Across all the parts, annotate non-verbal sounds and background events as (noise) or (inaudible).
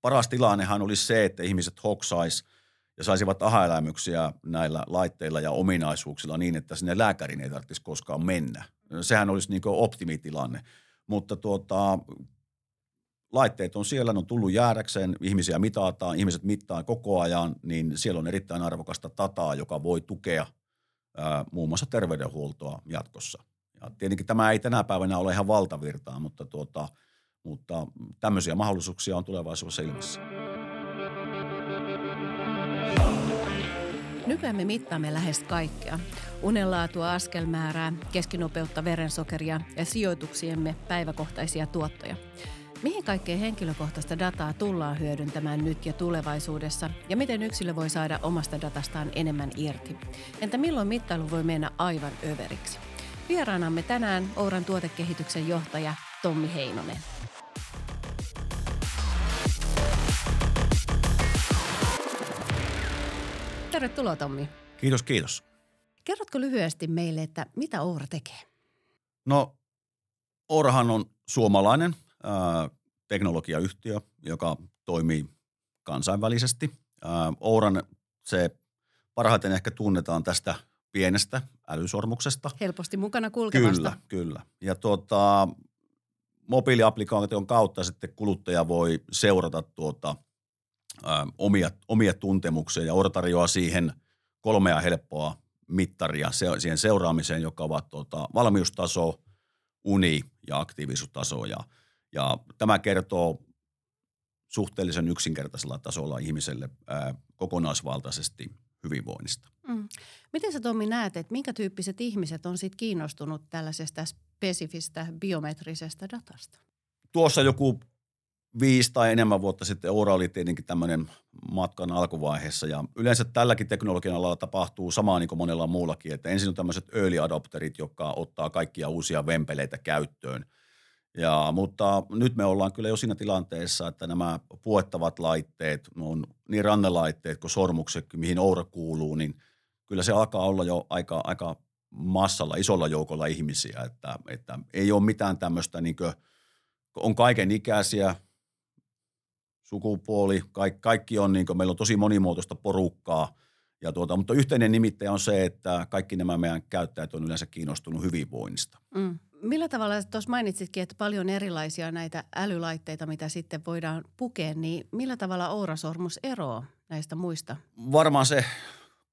paras tilannehan olisi se, että ihmiset hoksais ja saisivat aha-elämyksiä näillä laitteilla ja ominaisuuksilla niin, että sinne lääkärin ei tarvitsisi koskaan mennä. Sehän olisi niin optimitilanne. Mutta tuota, laitteet on siellä, ne on tullut jäädäkseen, ihmisiä mitataan, ihmiset mittaa koko ajan, niin siellä on erittäin arvokasta dataa, joka voi tukea ää, muun muassa terveydenhuoltoa jatkossa. Ja tietenkin tämä ei tänä päivänä ole ihan valtavirtaa, mutta, tuota, mutta tämmöisiä mahdollisuuksia on tulevaisuudessa ilmassa. Nykyään me mittaamme lähes kaikkea. Unenlaatua, askelmäärää, keskinopeutta, verensokeria ja sijoituksiemme päiväkohtaisia tuottoja. Mihin kaikkeen henkilökohtaista dataa tullaan hyödyntämään nyt ja tulevaisuudessa ja miten yksilö voi saada omasta datastaan enemmän irti? Entä milloin mittailu voi mennä aivan överiksi? Vieraanamme tänään Ouran tuotekehityksen johtaja Tommi Heinonen. Tervetuloa Tommi. Kiitos, kiitos. Kerrotko lyhyesti meille, että mitä Oura tekee? No, Ourahan on suomalainen ää, teknologiayhtiö, joka toimii kansainvälisesti. Ää, Ouran se parhaiten ehkä tunnetaan tästä pienestä älysormuksesta. Helposti mukana kulkevasta. Kyllä, kyllä. Ja tuota, mobiiliaplikaation kautta sitten kuluttaja voi seurata tuota, ä, omia, omia tuntemuksia ja Oura tarjoaa siihen kolmea helppoa mittaria se, siihen seuraamiseen, joka ovat tuota, valmiustaso, uni ja aktiivisuustaso. Ja, ja tämä kertoo suhteellisen yksinkertaisella tasolla ihmiselle ää, kokonaisvaltaisesti hyvinvoinnista. Mm. Miten sä Tommi näet, että minkä tyyppiset ihmiset on sit kiinnostunut tällaisesta spesifistä biometrisestä datasta? Tuossa joku viisi tai enemmän vuotta sitten Oura oli tietenkin tämmöinen matkan alkuvaiheessa ja yleensä tälläkin teknologian alalla tapahtuu samaa niin kuin monella muullakin, että ensin on tämmöiset early adopterit, jotka ottaa kaikkia uusia vempeleitä käyttöön. Ja, mutta nyt me ollaan kyllä jo siinä tilanteessa, että nämä puettavat laitteet, on niin rannelaitteet kuin sormukset, mihin Oura kuuluu, niin kyllä se alkaa olla jo aika, aika massalla, isolla joukolla ihmisiä, että, että ei ole mitään tämmöistä, niin kuin, on kaiken ikäisiä, sukupuoli, kaikki, kaikki on, niin kuin, meillä on tosi monimuotoista porukkaa, ja tuota, mutta yhteinen nimittäjä on se, että kaikki nämä meidän käyttäjät on yleensä kiinnostunut hyvinvoinnista. Mm. Millä tavalla, tuossa mainitsitkin, että paljon erilaisia näitä älylaitteita, mitä sitten voidaan pukea, niin millä tavalla Ourasormus eroaa näistä muista? Varmaan se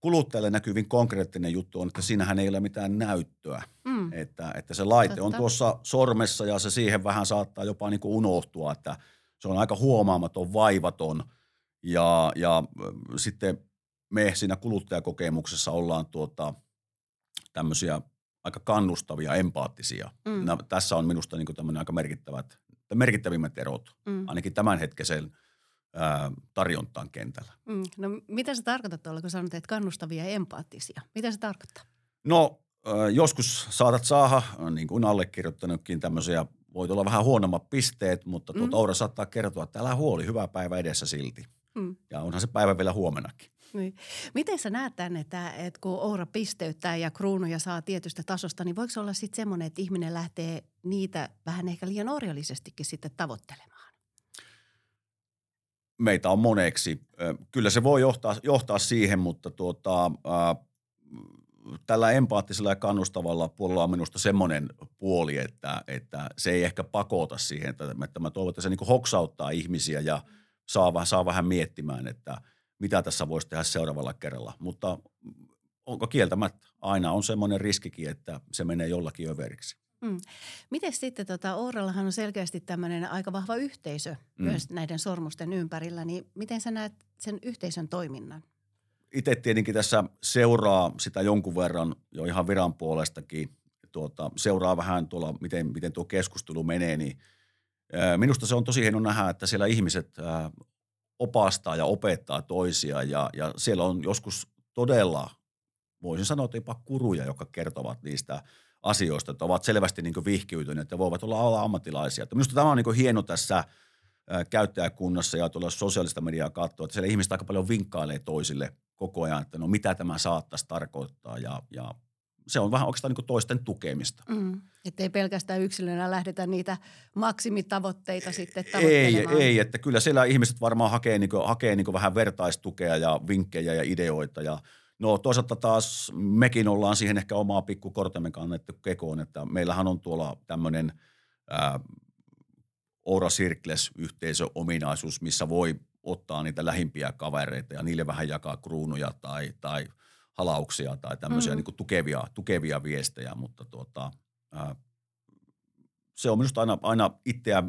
kuluttajalle näkyvin konkreettinen juttu on, että siinähän ei ole mitään näyttöä. Mm. Että, että se laite Totta. on tuossa sormessa ja se siihen vähän saattaa jopa niin kuin unohtua, että – se on aika huomaamaton, vaivaton ja, ja sitten me siinä kuluttajakokemuksessa ollaan tuota, tämmöisiä aika kannustavia, empaattisia. Mm. Nämä, tässä on minusta niin tämmöinen aika merkittävät, merkittävimmät erot, mm. ainakin tämänhetkisen ää, tarjontaan kentällä. Mm. No mitä se tarkoittaa tuolla, kun sanot, että kannustavia ja empaattisia? Mitä se tarkoittaa? No joskus saatat saada, niin kuin allekirjoittanutkin, tämmöisiä voit olla vähän huonommat pisteet, mutta tuota mm. Oura saattaa kertoa, että älä huoli, hyvä päivä edessä silti. Mm. Ja onhan se päivä vielä huomenakin. Niin. Miten sä näet tämän, että, että kun Oura pisteyttää ja kruunuja saa tietystä tasosta, niin voiko olla sitten semmoinen, että ihminen lähtee niitä vähän ehkä liian orjallisestikin sitten tavoittelemaan? Meitä on moneksi. Kyllä se voi johtaa, johtaa siihen, mutta tuota, äh, tällä empaattisella ja kannustavalla puolella on minusta semmoinen puoli, että, että se ei ehkä pakota siihen, että, että mä toivon, että se niin hoksauttaa ihmisiä ja saa, saa vähän miettimään, että mitä tässä voisi tehdä seuraavalla kerralla. Mutta onko kieltämättä, aina on semmoinen riskikin, että se menee jollakin överiksi. Mm. Miten sitten, tota, Oorallahan on selkeästi tämmöinen aika vahva yhteisö mm. myös näiden sormusten ympärillä, niin miten sä näet sen yhteisön toiminnan? Itse tietenkin tässä seuraa sitä jonkun verran jo ihan viran puolestakin, tuota, seuraa vähän tuolla, miten, miten tuo keskustelu menee, niin minusta se on tosi hieno nähdä, että siellä ihmiset opastaa ja opettaa toisia ja, ja siellä on joskus todella, voisin sanoa, että jopa kuruja, jotka kertovat niistä asioista, että ovat selvästi niin vihkiytyneet ja voivat olla, olla ammattilaisia. Että minusta tämä on niin hieno tässä käyttäjäkunnassa ja tuolla sosiaalista mediaa katsoa, että siellä ihmiset aika paljon vinkkailee toisille – koko ajan, että no mitä tämä saattaisi tarkoittaa ja, ja se on vähän oikeastaan niin toisten tukemista. Mm. Että ei pelkästään yksilönä lähdetä niitä maksimitavoitteita sitten Ei, ei, että kyllä siellä ihmiset varmaan hakee, niin kuin, hakee niin vähän vertaistukea ja vinkkejä ja ideoita ja No toisaalta taas mekin ollaan siihen ehkä omaa pikku kortemme kannettu kekoon, että meillähän on tuolla tämmöinen Oura Circles yhteisöominaisuus, missä voi ottaa niitä lähimpiä kavereita ja niille vähän jakaa kruunuja tai, tai halauksia tai tämmöisiä mm. niin kuin tukevia, tukevia viestejä, mutta tuota, ää, se on minusta aina, aina itseä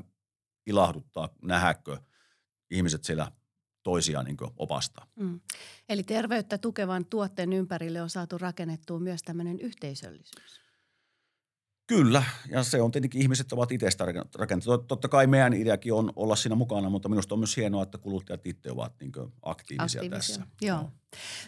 ilahduttaa nähdäkö ihmiset siellä toisiaan niin opastaa. Mm. Eli terveyttä tukevan tuotteen ympärille on saatu rakennettua myös tämmöinen yhteisöllisyys. Kyllä, ja se on tietenkin, ihmiset ovat itse rakentaneet. Totta kai meidän ideakin on olla siinä mukana, mutta minusta on myös hienoa, että kuluttajat itse ovat niin aktiivisia, aktiivisia tässä. Joo. No.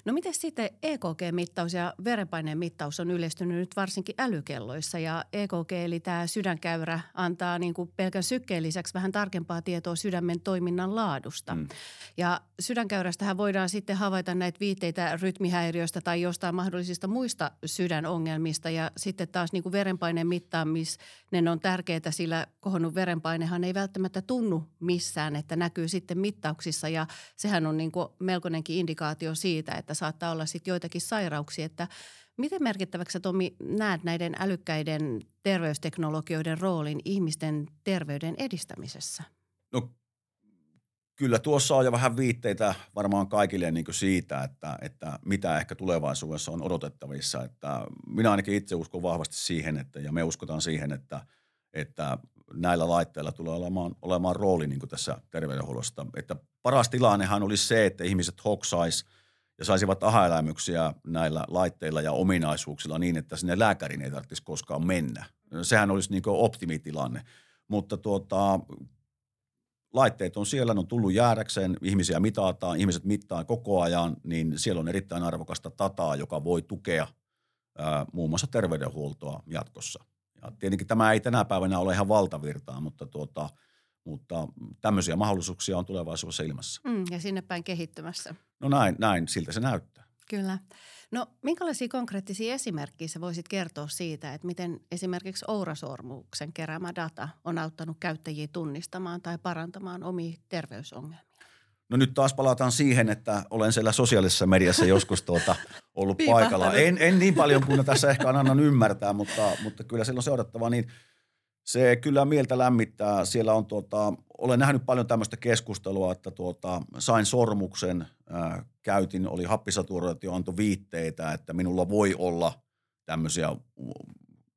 No miten sitten EKG-mittaus ja verenpaineen mittaus on yleistynyt nyt varsinkin älykelloissa ja EKG eli tämä sydänkäyrä antaa niin kuin pelkän sykkeen lisäksi vähän tarkempaa tietoa sydämen toiminnan laadusta. Mm. Ja sydänkäyrästähän voidaan sitten havaita näitä viitteitä rytmihäiriöistä tai jostain mahdollisista muista sydänongelmista ja sitten taas niin kuin verenpaineen mittaaminen on tärkeää, sillä kohonnut verenpainehan ei välttämättä tunnu missään, että näkyy sitten mittauksissa ja sehän on niin kuin melkoinenkin indikaatio siitä, siitä, että saattaa olla sitten joitakin sairauksia, että miten merkittäväksi Tomi näet näiden älykkäiden terveysteknologioiden roolin ihmisten terveyden edistämisessä? No kyllä tuossa on jo vähän viitteitä varmaan kaikille niin siitä, että, että mitä ehkä tulevaisuudessa on odotettavissa. Että minä ainakin itse uskon vahvasti siihen, että, ja me uskotaan siihen, että, että näillä laitteilla tulee olemaan, olemaan rooli niin tässä terveydenhuollosta. Että paras tilannehan olisi se, että ihmiset hoksaisi – ja saisivat aha-elämyksiä näillä laitteilla ja ominaisuuksilla niin, että sinne lääkärin ei tarvitsisi koskaan mennä. Sehän olisi niin optimitilanne. Mutta tuota, laitteet on siellä, ne on tullut jäädäkseen, ihmisiä mitataan, ihmiset mittaa koko ajan, niin siellä on erittäin arvokasta dataa, joka voi tukea ää, muun muassa terveydenhuoltoa jatkossa. Ja tietenkin tämä ei tänä päivänä ole ihan valtavirtaa, mutta tuota, mutta tämmöisiä mahdollisuuksia on tulevaisuudessa ilmassa. Mm, ja sinne päin kehittymässä. No näin, näin, siltä se näyttää. Kyllä. No minkälaisia konkreettisia esimerkkejä sä voisit kertoa siitä, että miten esimerkiksi Ourasormuksen keräämä data on auttanut käyttäjiä tunnistamaan tai parantamaan omia terveysongelmia? No nyt taas palataan siihen, että olen siellä sosiaalisessa mediassa joskus tuota ollut paikalla. En, en niin paljon kuin tässä ehkä annan ymmärtää, mutta, mutta kyllä siellä on seurattava niin – se kyllä mieltä lämmittää. Siellä on tuota, olen nähnyt paljon tämmöistä keskustelua, että tuota, sain sormuksen, ää, käytin, oli happisaturaatio, antoi viitteitä, että minulla voi olla tämmöisiä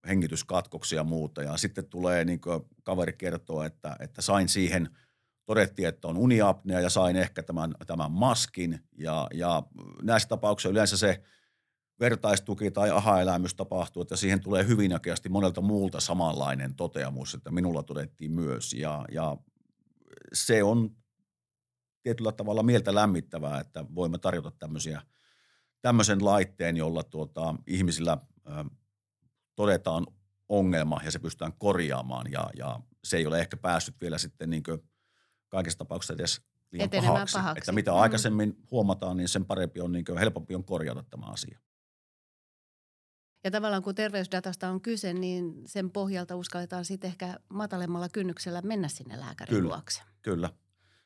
hengityskatkoksia ja muuta. Ja sitten tulee, niin kuin kaveri kertoo, että, että sain siihen, todettiin, että on uniapnea ja sain ehkä tämän, tämän maskin. Ja, ja näissä tapauksissa yleensä se – vertaistuki tai aha-elämys tapahtuu, että siihen tulee hyvin oikeasti monelta muulta samanlainen toteamus, että minulla todettiin myös. Ja, ja se on tietyllä tavalla mieltä lämmittävää, että voimme tarjota tämmöisiä, tämmöisen laitteen, jolla tuota, ihmisillä ö, todetaan ongelma ja se pystytään korjaamaan ja, ja se ei ole ehkä päässyt vielä sitten niin kaikissa tapauksissa edes liian pahaksi. pahaksi. Että mitä mm. aikaisemmin huomataan, niin sen parempi on, niin helpompi on korjata tämä asia. Ja tavallaan kun terveysdatasta on kyse, niin sen pohjalta uskalletaan sitten ehkä matalemmalla kynnyksellä mennä sinne lääkärin kyllä, luokse. Kyllä,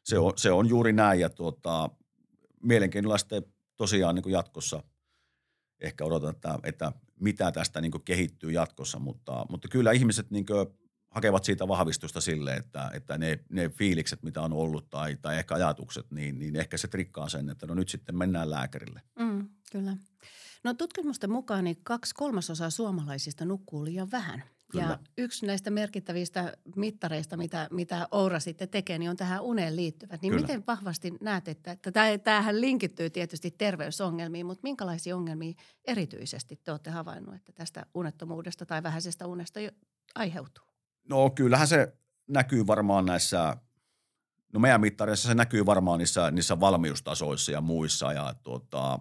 se on, se on juuri näin ja tuota, mielenkiinnolla sitten tosiaan niin kuin jatkossa ehkä odotan, että, että mitä tästä niin kehittyy jatkossa, mutta, mutta kyllä ihmiset niin hakevat siitä vahvistusta sille, että, että ne, ne fiilikset, mitä on ollut tai, tai ehkä ajatukset, niin, niin ehkä se trikkaa sen, että no nyt sitten mennään lääkärille. Mm, kyllä. No tutkimusten mukaan niin kaksi kolmasosaa suomalaisista nukkuu liian vähän. Kyllä. Ja yksi näistä merkittävistä mittareista, mitä, mitä Oura sitten tekee, niin on tähän uneen liittyvät. Niin Kyllä. miten vahvasti näet, että, että tämähän linkittyy tietysti terveysongelmiin, mutta minkälaisia ongelmia erityisesti te olette havainnut, että tästä unettomuudesta tai vähäisestä unesta aiheutuu? No kyllähän se näkyy varmaan näissä, no meidän mittareissa se näkyy varmaan niissä, niissä valmiustasoissa ja muissa. Ja tuota,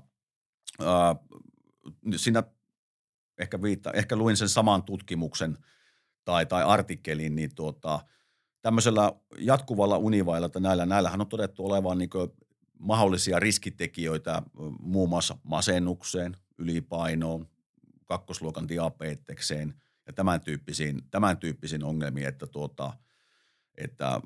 ää, siinä ehkä, viitta, ehkä luin sen saman tutkimuksen tai, tai artikkelin, niin tuota, tämmöisellä jatkuvalla univailla, että näillä, näillähän on todettu olevan niin mahdollisia riskitekijöitä muun muassa masennukseen, ylipainoon, kakkosluokan diabetekseen ja tämän tyyppisiin, tämän tyyppisiin ongelmiin, että, tuota, että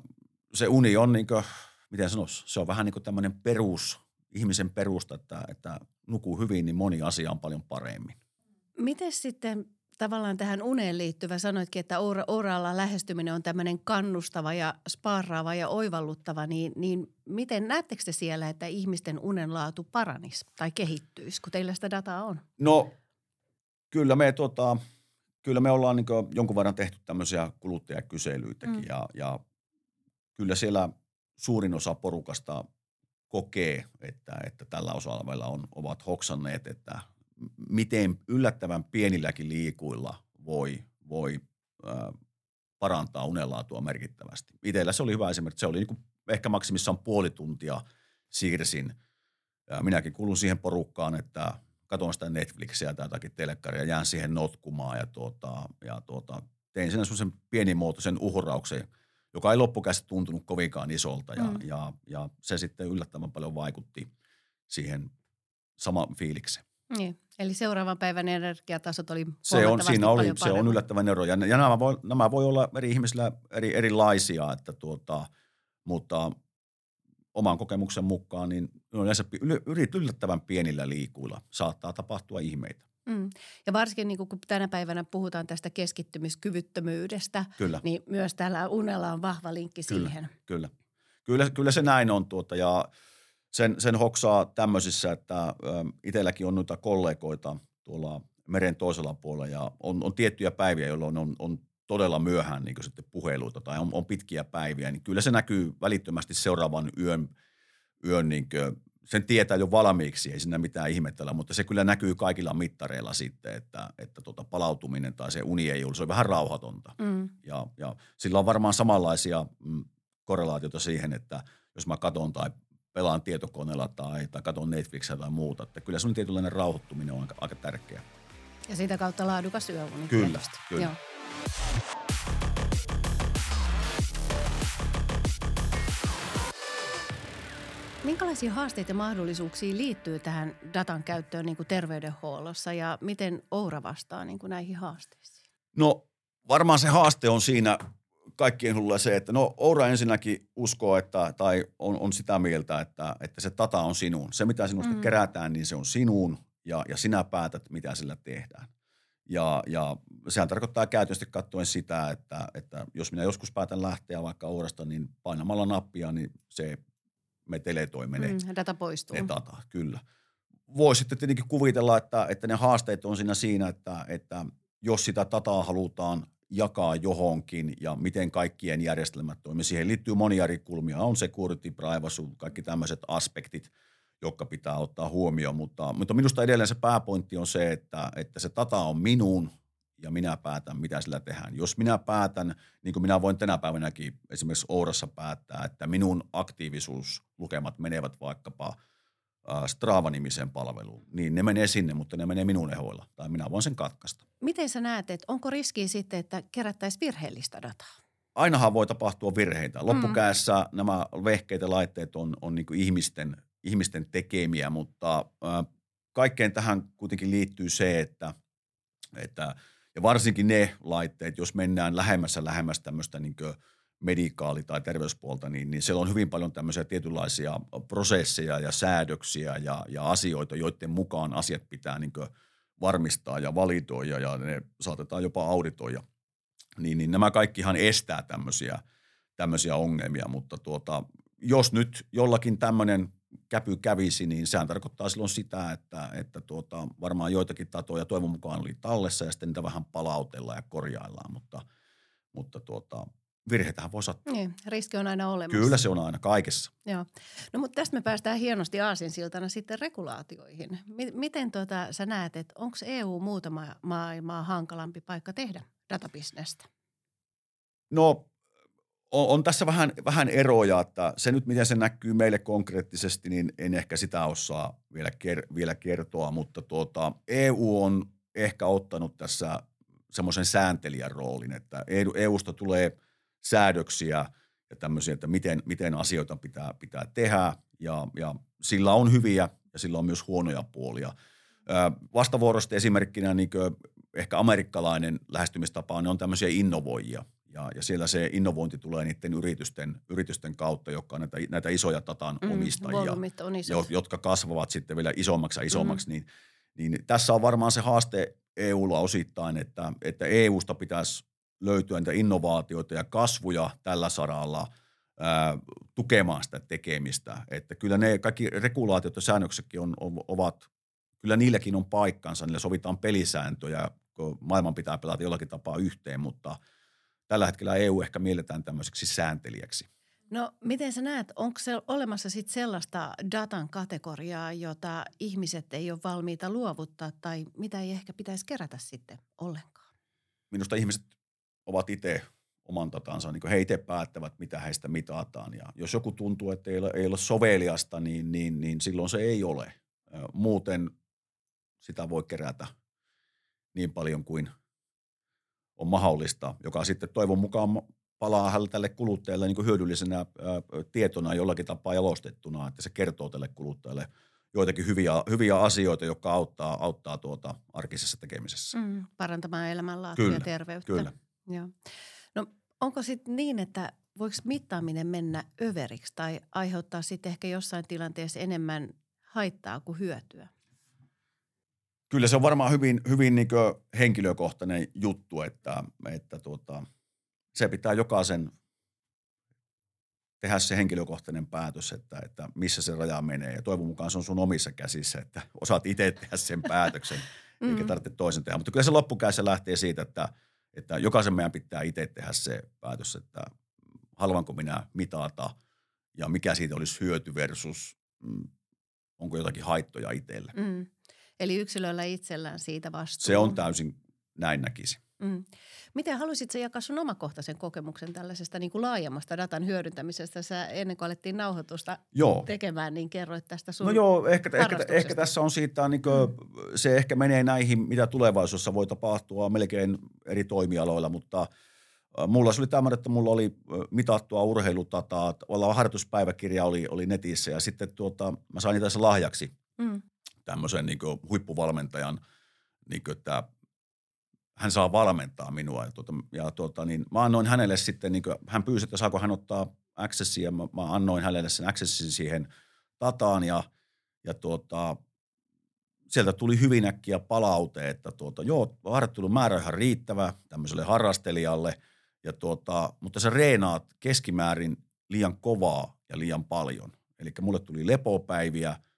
se uni on niin kuin, miten sanoisi, se on vähän niin kuin tämmöinen perus, ihmisen perusta, että, että nukuu hyvin, niin moni asia on paljon paremmin. Miten sitten tavallaan tähän uneen liittyvä, sanoitkin, että oralla lähestyminen on tämmöinen kannustava ja sparraava ja oivalluttava, niin, niin miten näettekö te siellä, että ihmisten unen laatu paranisi tai kehittyisi, kun teillä sitä dataa on? No kyllä me, tota, kyllä me ollaan niin jonkun verran tehty tämmöisiä kuluttajakyselyitäkin mm. ja, ja kyllä siellä suurin osa porukasta kokee, että, että tällä osa-alueella on, ovat hoksanneet, että miten yllättävän pienilläkin liikuilla voi, voi äh, parantaa unenlaatua merkittävästi. Itellä se oli hyvä esimerkki. Se oli niin kuin ehkä maksimissaan puoli tuntia siirsin. Ja minäkin kuulun siihen porukkaan, että katon sitä Netflixiä tai jotakin telekkaria, jään siihen notkumaan ja, tuota, ja tuota, tein sen semmoisen pienimuotoisen uhrauksen, joka ei loppukäsi tuntunut kovinkaan isolta ja, mm. ja, ja se sitten yllättävän paljon vaikutti siihen samaan fiilikseen. Niin. Eli seuraavan päivän energiatasot oli se on, siinä oli, se on yllättävän ero. Ja, ja nämä, voi, nämä voi olla eri ihmisillä eri, erilaisia, että tuota, mutta oman kokemuksen mukaan niin yleensä yllättävän pienillä liikuilla saattaa tapahtua ihmeitä. Mm. Ja varsinkin niin kun tänä päivänä puhutaan tästä keskittymiskyvyttömyydestä, kyllä. niin myös täällä unella on vahva linkki kyllä, siihen. Kyllä, kyllä, kyllä se näin on tuota ja – sen, sen hoksaa tämmöisissä, että itselläkin on noita kollegoita tuolla meren toisella puolella ja on, on tiettyjä päiviä, jolloin on, on todella myöhään niin sitten puheluita tai on, on pitkiä päiviä, niin kyllä se näkyy välittömästi seuraavan yön, yön niin sen tietää jo valmiiksi, ei siinä mitään ihmettellä, mutta se kyllä näkyy kaikilla mittareilla sitten, että, että tuota palautuminen tai se uni ei ole, se on vähän rauhatonta. Mm. Ja, ja sillä on varmaan samanlaisia mm, korrelaatioita siihen, että jos mä katson tai pelaan tietokoneella tai, tai katson Netflixiä tai muuta. Että kyllä sun tietynlainen rauhoittuminen on aika, aika tärkeä. Ja siitä kautta laadukas yöuni. Kyllä, kyllä. Joo. Minkälaisia haasteita ja mahdollisuuksia liittyy tähän datan käyttöön niin kuin terveydenhuollossa ja miten Oura vastaa niin kuin näihin haasteisiin? No varmaan se haaste on siinä kaikkien hulla se, että no Oura ensinnäkin uskoo, että, tai on, on sitä mieltä, että, että se data on sinun. Se, mitä sinusta mm. kerätään, niin se on sinun ja, ja sinä päätät, mitä sillä tehdään. Ja, ja sehän tarkoittaa käytännössä katsoen sitä, että, että jos minä joskus päätän lähteä vaikka Ourasta, niin painamalla nappia, niin se me teletoi menee. Mm, data poistuu. Ne data, kyllä. Voisitte tietenkin kuvitella, että, että ne haasteet on siinä siinä, että, että jos sitä dataa halutaan jakaa johonkin ja miten kaikkien järjestelmät toimii. Siihen liittyy monia eri kulmia. On security, privacy, kaikki tämmöiset aspektit, jotka pitää ottaa huomioon. Mutta, mutta minusta edelleen se pääpointti on se, että, että se data on minun ja minä päätän, mitä sillä tehdään. Jos minä päätän, niin kuin minä voin tänä päivänäkin esimerkiksi Ourassa päättää, että minun aktiivisuuslukemat menevät vaikkapa – Strava-nimiseen palveluun, niin ne menee sinne, mutta ne menee minun ehoilla tai minä voin sen katkaista. Miten sä näet, että onko riski sitten, että kerättäisiin virheellistä dataa? Ainahan voi tapahtua virheitä. Loppukäässä mm. nämä vehkeet ja laitteet on, on niin ihmisten, ihmisten tekemiä, mutta äh, kaikkeen tähän kuitenkin liittyy se, että, että ja varsinkin ne laitteet, jos mennään lähemmässä lähemmäs tämmöistä niin – medikaali- tai terveyspuolta, niin, niin siellä on hyvin paljon tämmöisiä tietynlaisia prosesseja ja säädöksiä ja, ja asioita, joiden mukaan asiat pitää niin varmistaa ja validoida ja ne saatetaan jopa auditoida. Niin, niin nämä kaikkihan estää tämmöisiä, tämmöisiä ongelmia, mutta tuota, jos nyt jollakin tämmöinen käpy kävisi, niin sehän tarkoittaa silloin sitä, että, että tuota, varmaan joitakin tatoja toivon mukaan oli tallessa ja sitten niitä vähän palautellaan ja korjaillaan, mutta, mutta tuota, virheitähän voi sattua. Niin, riski on aina olemassa. Kyllä se on aina kaikessa. Joo. No mutta tästä me päästään hienosti aasinsiltana sitten regulaatioihin. M- miten tuota, sä näet, että onko EU muutama maailmaa hankalampi paikka tehdä databisnestä? No on, on tässä vähän, vähän eroja, että se nyt miten se näkyy meille konkreettisesti, niin en ehkä sitä osaa vielä, ker, vielä kertoa, mutta tuota, EU on ehkä ottanut tässä semmoisen sääntelijän roolin, että EUsta tulee – säädöksiä ja tämmöisiä, että miten, miten asioita pitää, pitää tehdä ja, ja sillä on hyviä ja sillä on myös huonoja puolia. Vastavuorosti esimerkkinä niin ehkä amerikkalainen lähestymistapa ne on tämmöisiä innovoijia. Ja, ja siellä se innovointi tulee niiden yritysten, yritysten kautta, jotka on näitä, näitä isoja datan mm, omistajia, jo, jotka kasvavat sitten vielä isommaksi ja isommaksi. Mm. Niin, niin tässä on varmaan se haaste EUlla osittain, että, että EUsta pitäisi löytyä niitä innovaatioita ja kasvuja tällä saralla ää, tukemaan sitä tekemistä. Että kyllä ne kaikki regulaatiot ja säännöksetkin on, on, ovat, kyllä niilläkin on paikkansa, niillä sovitaan pelisääntöjä, kun maailman pitää pelata jollakin tapaa yhteen, mutta tällä hetkellä EU ehkä mielletään tämmöiseksi sääntelijäksi. No miten sä näet, onko se olemassa sitten sellaista datan kategoriaa, jota ihmiset ei ole valmiita luovuttaa tai mitä ei ehkä pitäisi kerätä sitten ollenkaan? Minusta ihmiset ovat itse oman datansa, niin he itse päättävät, mitä heistä mitataan. Ja jos joku tuntuu, että ei ole, ei ole soveliasta, niin, niin, niin silloin se ei ole. Muuten sitä voi kerätä niin paljon kuin on mahdollista, joka sitten toivon mukaan palaa tälle kuluttajalle niin hyödyllisenä ää, tietona jollakin tapaa jalostettuna, että se kertoo tälle kuluttajalle joitakin hyviä, hyviä asioita, jotka auttaa, auttaa tuota arkisessa tekemisessä. Mm, parantamaan elämänlaatua kyllä, ja terveyttä. Kyllä. Joo. No onko sitten niin, että voiko mittaaminen mennä överiksi tai aiheuttaa sitten ehkä jossain tilanteessa enemmän haittaa kuin hyötyä? Kyllä se on varmaan hyvin, hyvin niin henkilökohtainen juttu, että, että tuota, se pitää jokaisen tehdä se henkilökohtainen päätös, että, että missä se raja menee. Ja toivon mukaan se on sun omissa käsissä, että osaat itse tehdä sen päätöksen, (laughs) mm. eikä tarvitse toisen tehdä. Mutta kyllä se loppukäyssä lähtee siitä, että, että jokaisen meidän pitää itse tehdä se päätös, että haluanko minä mitata ja mikä siitä olisi hyöty versus mm, onko jotakin haittoja itselle. Mm. Eli yksilöllä itsellään siitä vastuu. Se on täysin näin näkisi. Mm. Miten haluaisit jakaa sun omakohtaisen kokemuksen tällaisesta niin kuin laajemmasta datan hyödyntämisestä? Sä ennen kuin alettiin nauhoitusta joo. tekemään, niin kerroit tästä sun No joo, ehkä, ehkä, ehkä tässä on siitä, niin kuin, mm. se ehkä menee näihin, mitä tulevaisuudessa voi tapahtua melkein eri toimialoilla, mutta Mulla se oli tämmöinen, että mulla oli mitattua urheilutataa, harjoituspäiväkirja oli, oli netissä ja sitten tuota, mä sain itse lahjaksi mm tämmöisen niin kuin huippuvalmentajan, niin kuin, että hän saa valmentaa minua. Ja, tuota, ja tuota, niin mä annoin hänelle sitten, niin kuin, hän pyysi, että saako hän ottaa accessia, ja mä, mä annoin hänelle sen accessin siihen dataan ja, ja tuota, sieltä tuli hyvin äkkiä palaute, että tuota, joo, harjoittelun määrä on ihan riittävä tämmöiselle harrastelijalle, ja tuota, mutta sä reenaat keskimäärin liian kovaa ja liian paljon. Eli mulle tuli lepopäiviä –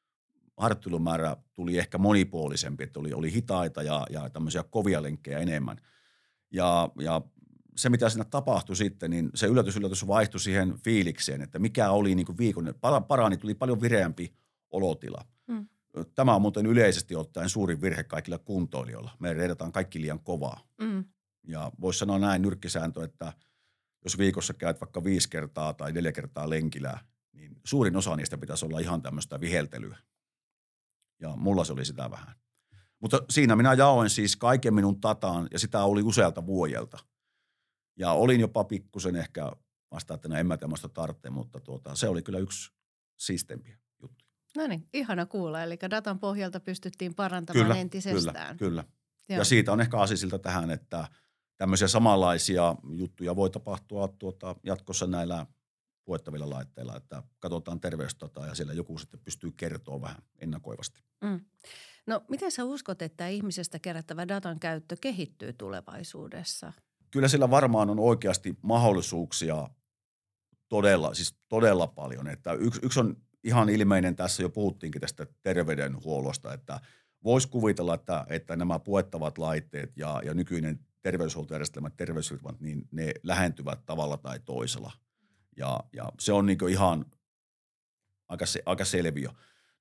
harjoittelumäärä tuli ehkä monipuolisempi, että oli, oli hitaita ja, ja tämmöisiä kovia lenkkejä enemmän. Ja, ja se, mitä siinä tapahtui sitten, niin se yllätys, yllätys vaihtui siihen fiilikseen, että mikä oli niin kuin viikon, parani, tuli paljon vireämpi olotila. Mm. Tämä on muuten yleisesti ottaen suurin virhe kaikilla kuntoilijoilla. Me reidataan kaikki liian kovaa. Mm. Ja voisi sanoa näin nyrkkisääntö, että jos viikossa käyt vaikka viisi kertaa tai neljä kertaa lenkillä, niin suurin osa niistä pitäisi olla ihan tämmöistä viheltelyä. Ja mulla se oli sitä vähän. Mutta siinä minä jaoin siis kaiken minun tataan ja sitä oli usealta vuodelta. Ja olin jopa pikkusen ehkä vasta, että no en mä tämmöistä tarvitse, mutta tuota, se oli kyllä yksi siistempiä juttu. No niin, ihana kuulla. Eli datan pohjalta pystyttiin parantamaan kyllä, entisestään. Kyllä, kyllä. Joo. Ja siitä on ehkä asisilta tähän, että tämmöisiä samanlaisia juttuja voi tapahtua tuota, jatkossa näillä luettavilla laitteilla, että katsotaan terveysdataa ja siellä joku sitten pystyy kertoa vähän ennakoivasti. Mm. No miten sä uskot, että ihmisestä kerättävä datan käyttö kehittyy tulevaisuudessa? Kyllä sillä varmaan on oikeasti mahdollisuuksia todella, siis todella paljon. Että yksi, yksi on ihan ilmeinen, tässä jo puhuttiinkin tästä terveydenhuollosta, että voisi kuvitella, että, että nämä puettavat laitteet ja, ja nykyinen terveyshuoltojärjestelmät, terveysfirmat, niin ne lähentyvät tavalla tai toisella – ja, ja se on niin ihan aika, aika selviö.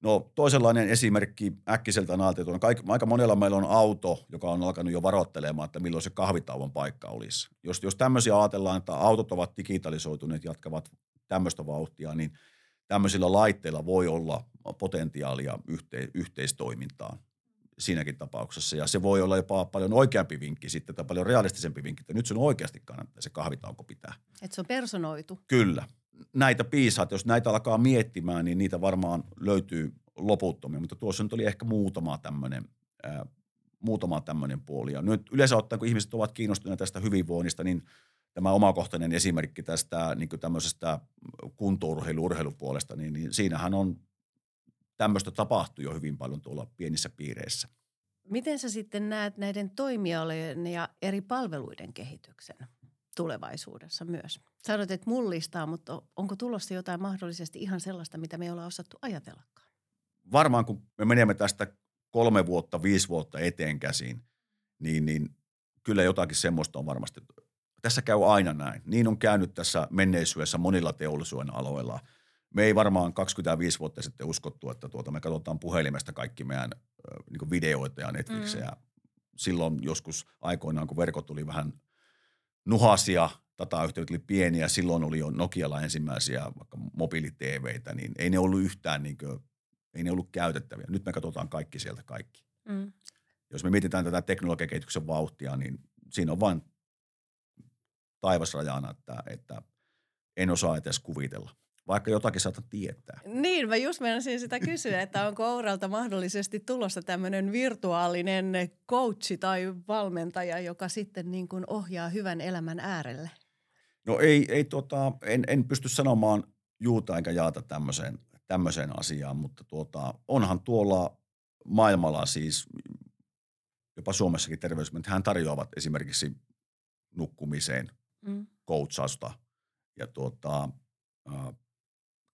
No toisenlainen esimerkki äkkiseltä analytiikka on, aika monella meillä on auto, joka on alkanut jo varoittelemaan, että milloin se kahvitauon paikka olisi. Jos, jos tämmöisiä ajatellaan, että autot ovat digitalisoituneet, jatkavat tämmöistä vauhtia, niin tämmöisillä laitteilla voi olla potentiaalia yhte, yhteistoimintaan siinäkin tapauksessa. Ja se voi olla jopa paljon oikeampi vinkki sitten tai paljon realistisempi vinkki, että nyt sun oikeasti kannattaa se kahvitauko pitää. Että se on personoitu. Kyllä. Näitä piisaat, jos näitä alkaa miettimään, niin niitä varmaan löytyy loputtomia, mutta tuossa nyt oli ehkä muutama tämmöinen ää, muutama tämmöinen puoli. Ja nyt yleensä ottaen, kun ihmiset ovat kiinnostuneita tästä hyvinvoinnista, niin tämä omakohtainen esimerkki tästä niin tämmöisestä kuntourheilu-urheilupuolesta, niin, niin siinähän on tämmöistä tapahtuu jo hyvin paljon tuolla pienissä piireissä. Miten sä sitten näet näiden toimialojen ja eri palveluiden kehityksen tulevaisuudessa myös? Sanoit, että mullistaa, mutta onko tulossa jotain mahdollisesti ihan sellaista, mitä me ei olla osattu ajatellakaan? Varmaan kun me menemme tästä kolme vuotta, viisi vuotta eteen käsin, niin, niin kyllä jotakin semmoista on varmasti. Tässä käy aina näin. Niin on käynyt tässä menneisyydessä monilla teollisuuden aloilla – me ei varmaan 25 vuotta sitten uskottu, että tuota, me katsotaan puhelimesta kaikki meidän niin videoita ja Netflixejä. Mm. Silloin joskus aikoinaan, kun verkot tuli vähän nuhasia, datayhteydet oli pieniä, silloin oli jo Nokialla ensimmäisiä vaikka mobiili-TVitä, niin ei ne ollut yhtään, niin kuin, ei ne ollut käytettäviä. Nyt me katsotaan kaikki sieltä kaikki. Mm. Jos me mietitään tätä teknologiakehityksen vauhtia, niin siinä on vain taivasrajana, että, että en osaa edes kuvitella vaikka jotakin saata tietää. Niin, mä just menisin sitä kysyä, että onko Ouralta mahdollisesti tulossa tämmöinen virtuaalinen coachi tai valmentaja, joka sitten niin kuin ohjaa hyvän elämän äärelle? No ei, ei tota, en, en pysty sanomaan juuta eikä jaata tämmöiseen, tämmöiseen asiaan, mutta tuota, onhan tuolla maailmalla siis, jopa Suomessakin terveysmyynnit, hän tarjoavat esimerkiksi nukkumiseen mm. coachausta ja tuota,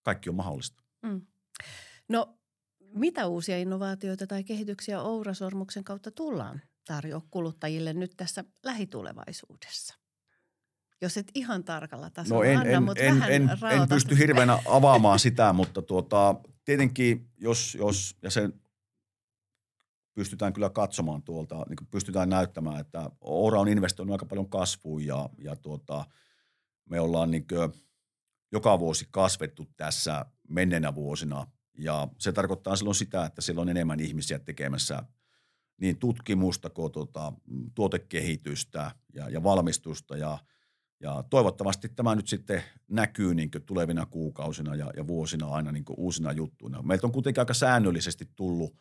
kaikki on mahdollista. Mm. No mitä uusia innovaatioita tai kehityksiä Ourasormuksen kautta tullaan tarjoa kuluttajille nyt tässä lähitulevaisuudessa? Jos et ihan tarkalla tasolla no en, anna, en, mutta en, vähän en, en pysty hirveänä (laughs) avaamaan sitä, mutta tuota, tietenkin jos, jos ja sen pystytään kyllä katsomaan tuolta, niin pystytään näyttämään, että Oura on investoinut aika paljon kasvuun ja, ja tuota, me ollaan niin kuin, joka vuosi kasvettu tässä menneenä vuosina. Ja se tarkoittaa silloin sitä, että siellä on enemmän ihmisiä tekemässä niin tutkimusta kuin tuota, tuotekehitystä ja, ja valmistusta. Ja, ja toivottavasti tämä nyt sitten näkyy niin tulevina kuukausina ja, ja vuosina aina niin uusina juttuina. Meiltä on kuitenkin aika säännöllisesti tullut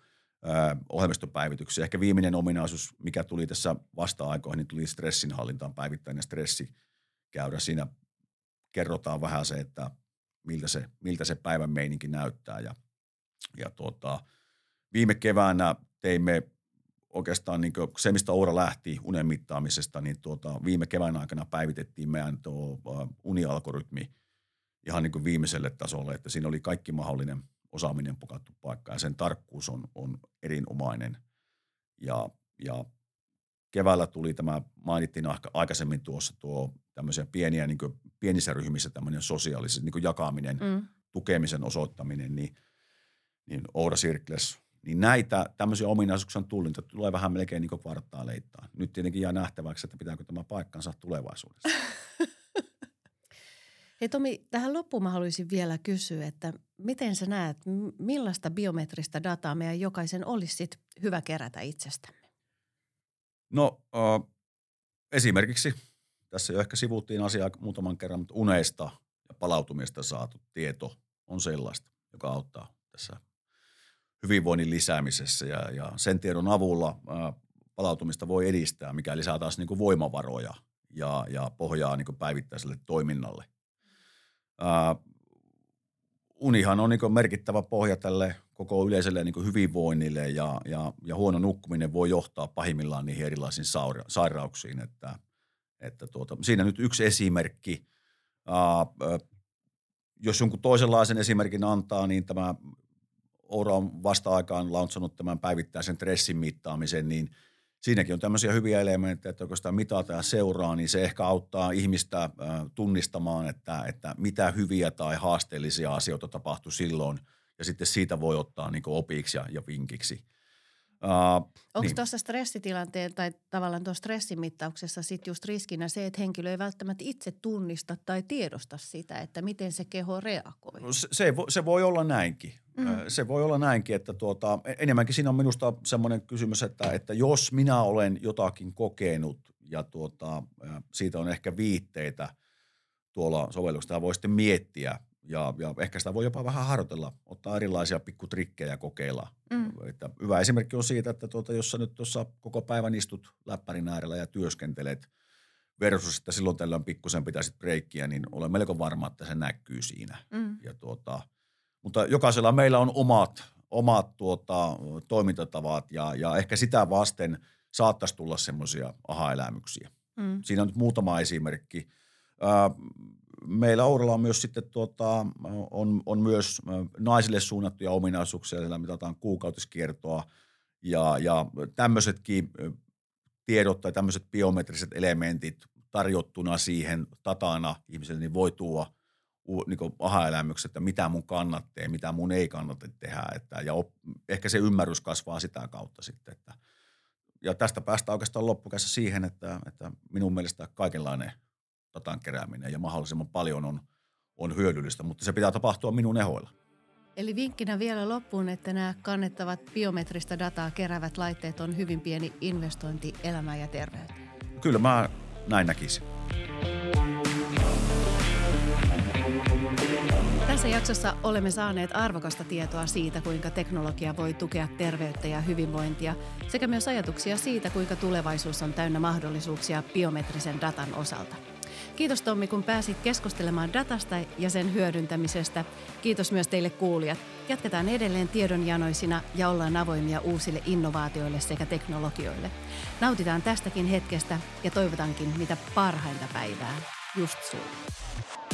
ohjelmistopäivityksiä. Ehkä viimeinen ominaisuus, mikä tuli tässä vasta-aikoihin, niin tuli stressinhallintaan päivittäinen stressi käydä. Siinä kerrotaan vähän se, että miltä se, miltä se päivän meininki näyttää. Ja, ja tuota, viime keväänä teimme oikeastaan niin se, mistä Oura lähti unen mittaamisesta, niin tuota, viime kevään aikana päivitettiin meidän tuo unialgoritmi ihan niin viimeiselle tasolle, että siinä oli kaikki mahdollinen osaaminen pukattu paikka ja sen tarkkuus on, on erinomainen. Ja, ja keväällä tuli tämä, mainittiin aikaisemmin tuossa tuo tämmöisiä pieniä, niin kuin pienissä ryhmissä tämmöinen sosiaalisen niin jakaminen, mm. tukemisen osoittaminen, niin, niin Oura Circles, niin näitä tämmöisiä ominaisuuksia on tullut, että tulee vähän melkein niin kvartaaleittain. Nyt tietenkin jää nähtäväksi, että pitääkö tämä paikkansa tulevaisuudessa. (laughs) Hei Tomi, tähän loppuun mä haluaisin vielä kysyä, että miten sä näet, millaista biometristä dataa meidän jokaisen olisi hyvä kerätä itsestämme? No äh, esimerkiksi, tässä jo ehkä sivuttiin asiaa muutaman kerran, mutta uneista ja palautumista saatu tieto on sellaista, joka auttaa tässä hyvinvoinnin lisäämisessä ja, ja sen tiedon avulla äh, palautumista voi edistää, mikä lisää taas niin kuin voimavaroja ja, ja pohjaa niin kuin päivittäiselle toiminnalle. Äh, unihan on niin merkittävä pohja tälle koko yleiselle niin hyvinvoinnille ja, ja, ja huono nukkuminen voi johtaa pahimmillaan niihin erilaisiin saura- sairauksiin. Että, että tuota, siinä nyt yksi esimerkki. Uh, jos jonkun toisenlaisen esimerkin antaa, niin tämä Oura on vasta-aikaan launchannut tämän päivittäisen stressin mittaamisen, niin – siinäkin on tämmöisiä hyviä elementtejä, että kun sitä mitataan ja seuraa, niin se ehkä auttaa ihmistä tunnistamaan, että, että mitä hyviä tai haasteellisia asioita tapahtui silloin, ja sitten siitä voi ottaa niin opiksi ja, ja vinkiksi. Uh, Onko niin. tuossa stressitilanteen tai tavallaan tuossa stressimittauksessa sitten just riskinä se, että henkilö ei välttämättä itse tunnista tai tiedosta sitä, että miten se keho reagoi? No se, se, voi, se voi olla näinkin. Mm. Se voi olla näinkin, että tuota, enemmänkin siinä on minusta semmoinen kysymys, että, että jos minä olen jotakin kokenut ja tuota, siitä on ehkä viitteitä tuolla sovelluksessa, voi sitten miettiä Ja, ja ehkä sitä voi jopa vähän harjoitella, ottaa erilaisia pikkutrikkejä kokeilla. Mm. Että hyvä esimerkki on siitä, että tuota, jos sä nyt tuossa koko päivän istut läppärin äärellä ja työskentelet versus, että silloin tällöin pikkusen pitäisit breikkiä, niin olen melko varma, että se näkyy siinä. Mm. Ja tuota, mutta jokaisella meillä on omat, omat tuota, toimintatavat ja, ja ehkä sitä vasten saattaisi tulla semmoisia aha-elämyksiä. Mm. Siinä on nyt muutama esimerkki. Meillä Ouralla on myös sitten tuota, on, on myös naisille suunnattuja ominaisuuksia, joilla mitataan kuukautiskiertoa ja, ja tämmöisetkin tiedot tai tämmöiset biometriset elementit tarjottuna siihen tatana ihmiselle, niin voi tuoda niin aha-elämykset, että mitä mun kannattaa mitä mun ei kannata tehdä. Että, ja op, ehkä se ymmärrys kasvaa sitä kautta sitten. Että, ja tästä päästään oikeastaan loppukässä siihen, että, että minun mielestä kaikenlainen datan kerääminen ja mahdollisimman paljon on, on hyödyllistä, mutta se pitää tapahtua minun ehoilla. Eli vinkkinä vielä loppuun, että nämä kannettavat biometristä dataa keräävät laitteet on hyvin pieni investointi elämään ja terveyteen. Kyllä mä näin näkisin. Tässä jaksossa olemme saaneet arvokasta tietoa siitä, kuinka teknologia voi tukea terveyttä ja hyvinvointia, sekä myös ajatuksia siitä, kuinka tulevaisuus on täynnä mahdollisuuksia biometrisen datan osalta. Kiitos Tommi, kun pääsit keskustelemaan datasta ja sen hyödyntämisestä. Kiitos myös teille kuulijat. Jatketaan edelleen tiedonjanoisina ja ollaan avoimia uusille innovaatioille sekä teknologioille. Nautitaan tästäkin hetkestä ja toivotankin mitä parhainta päivää just sulle.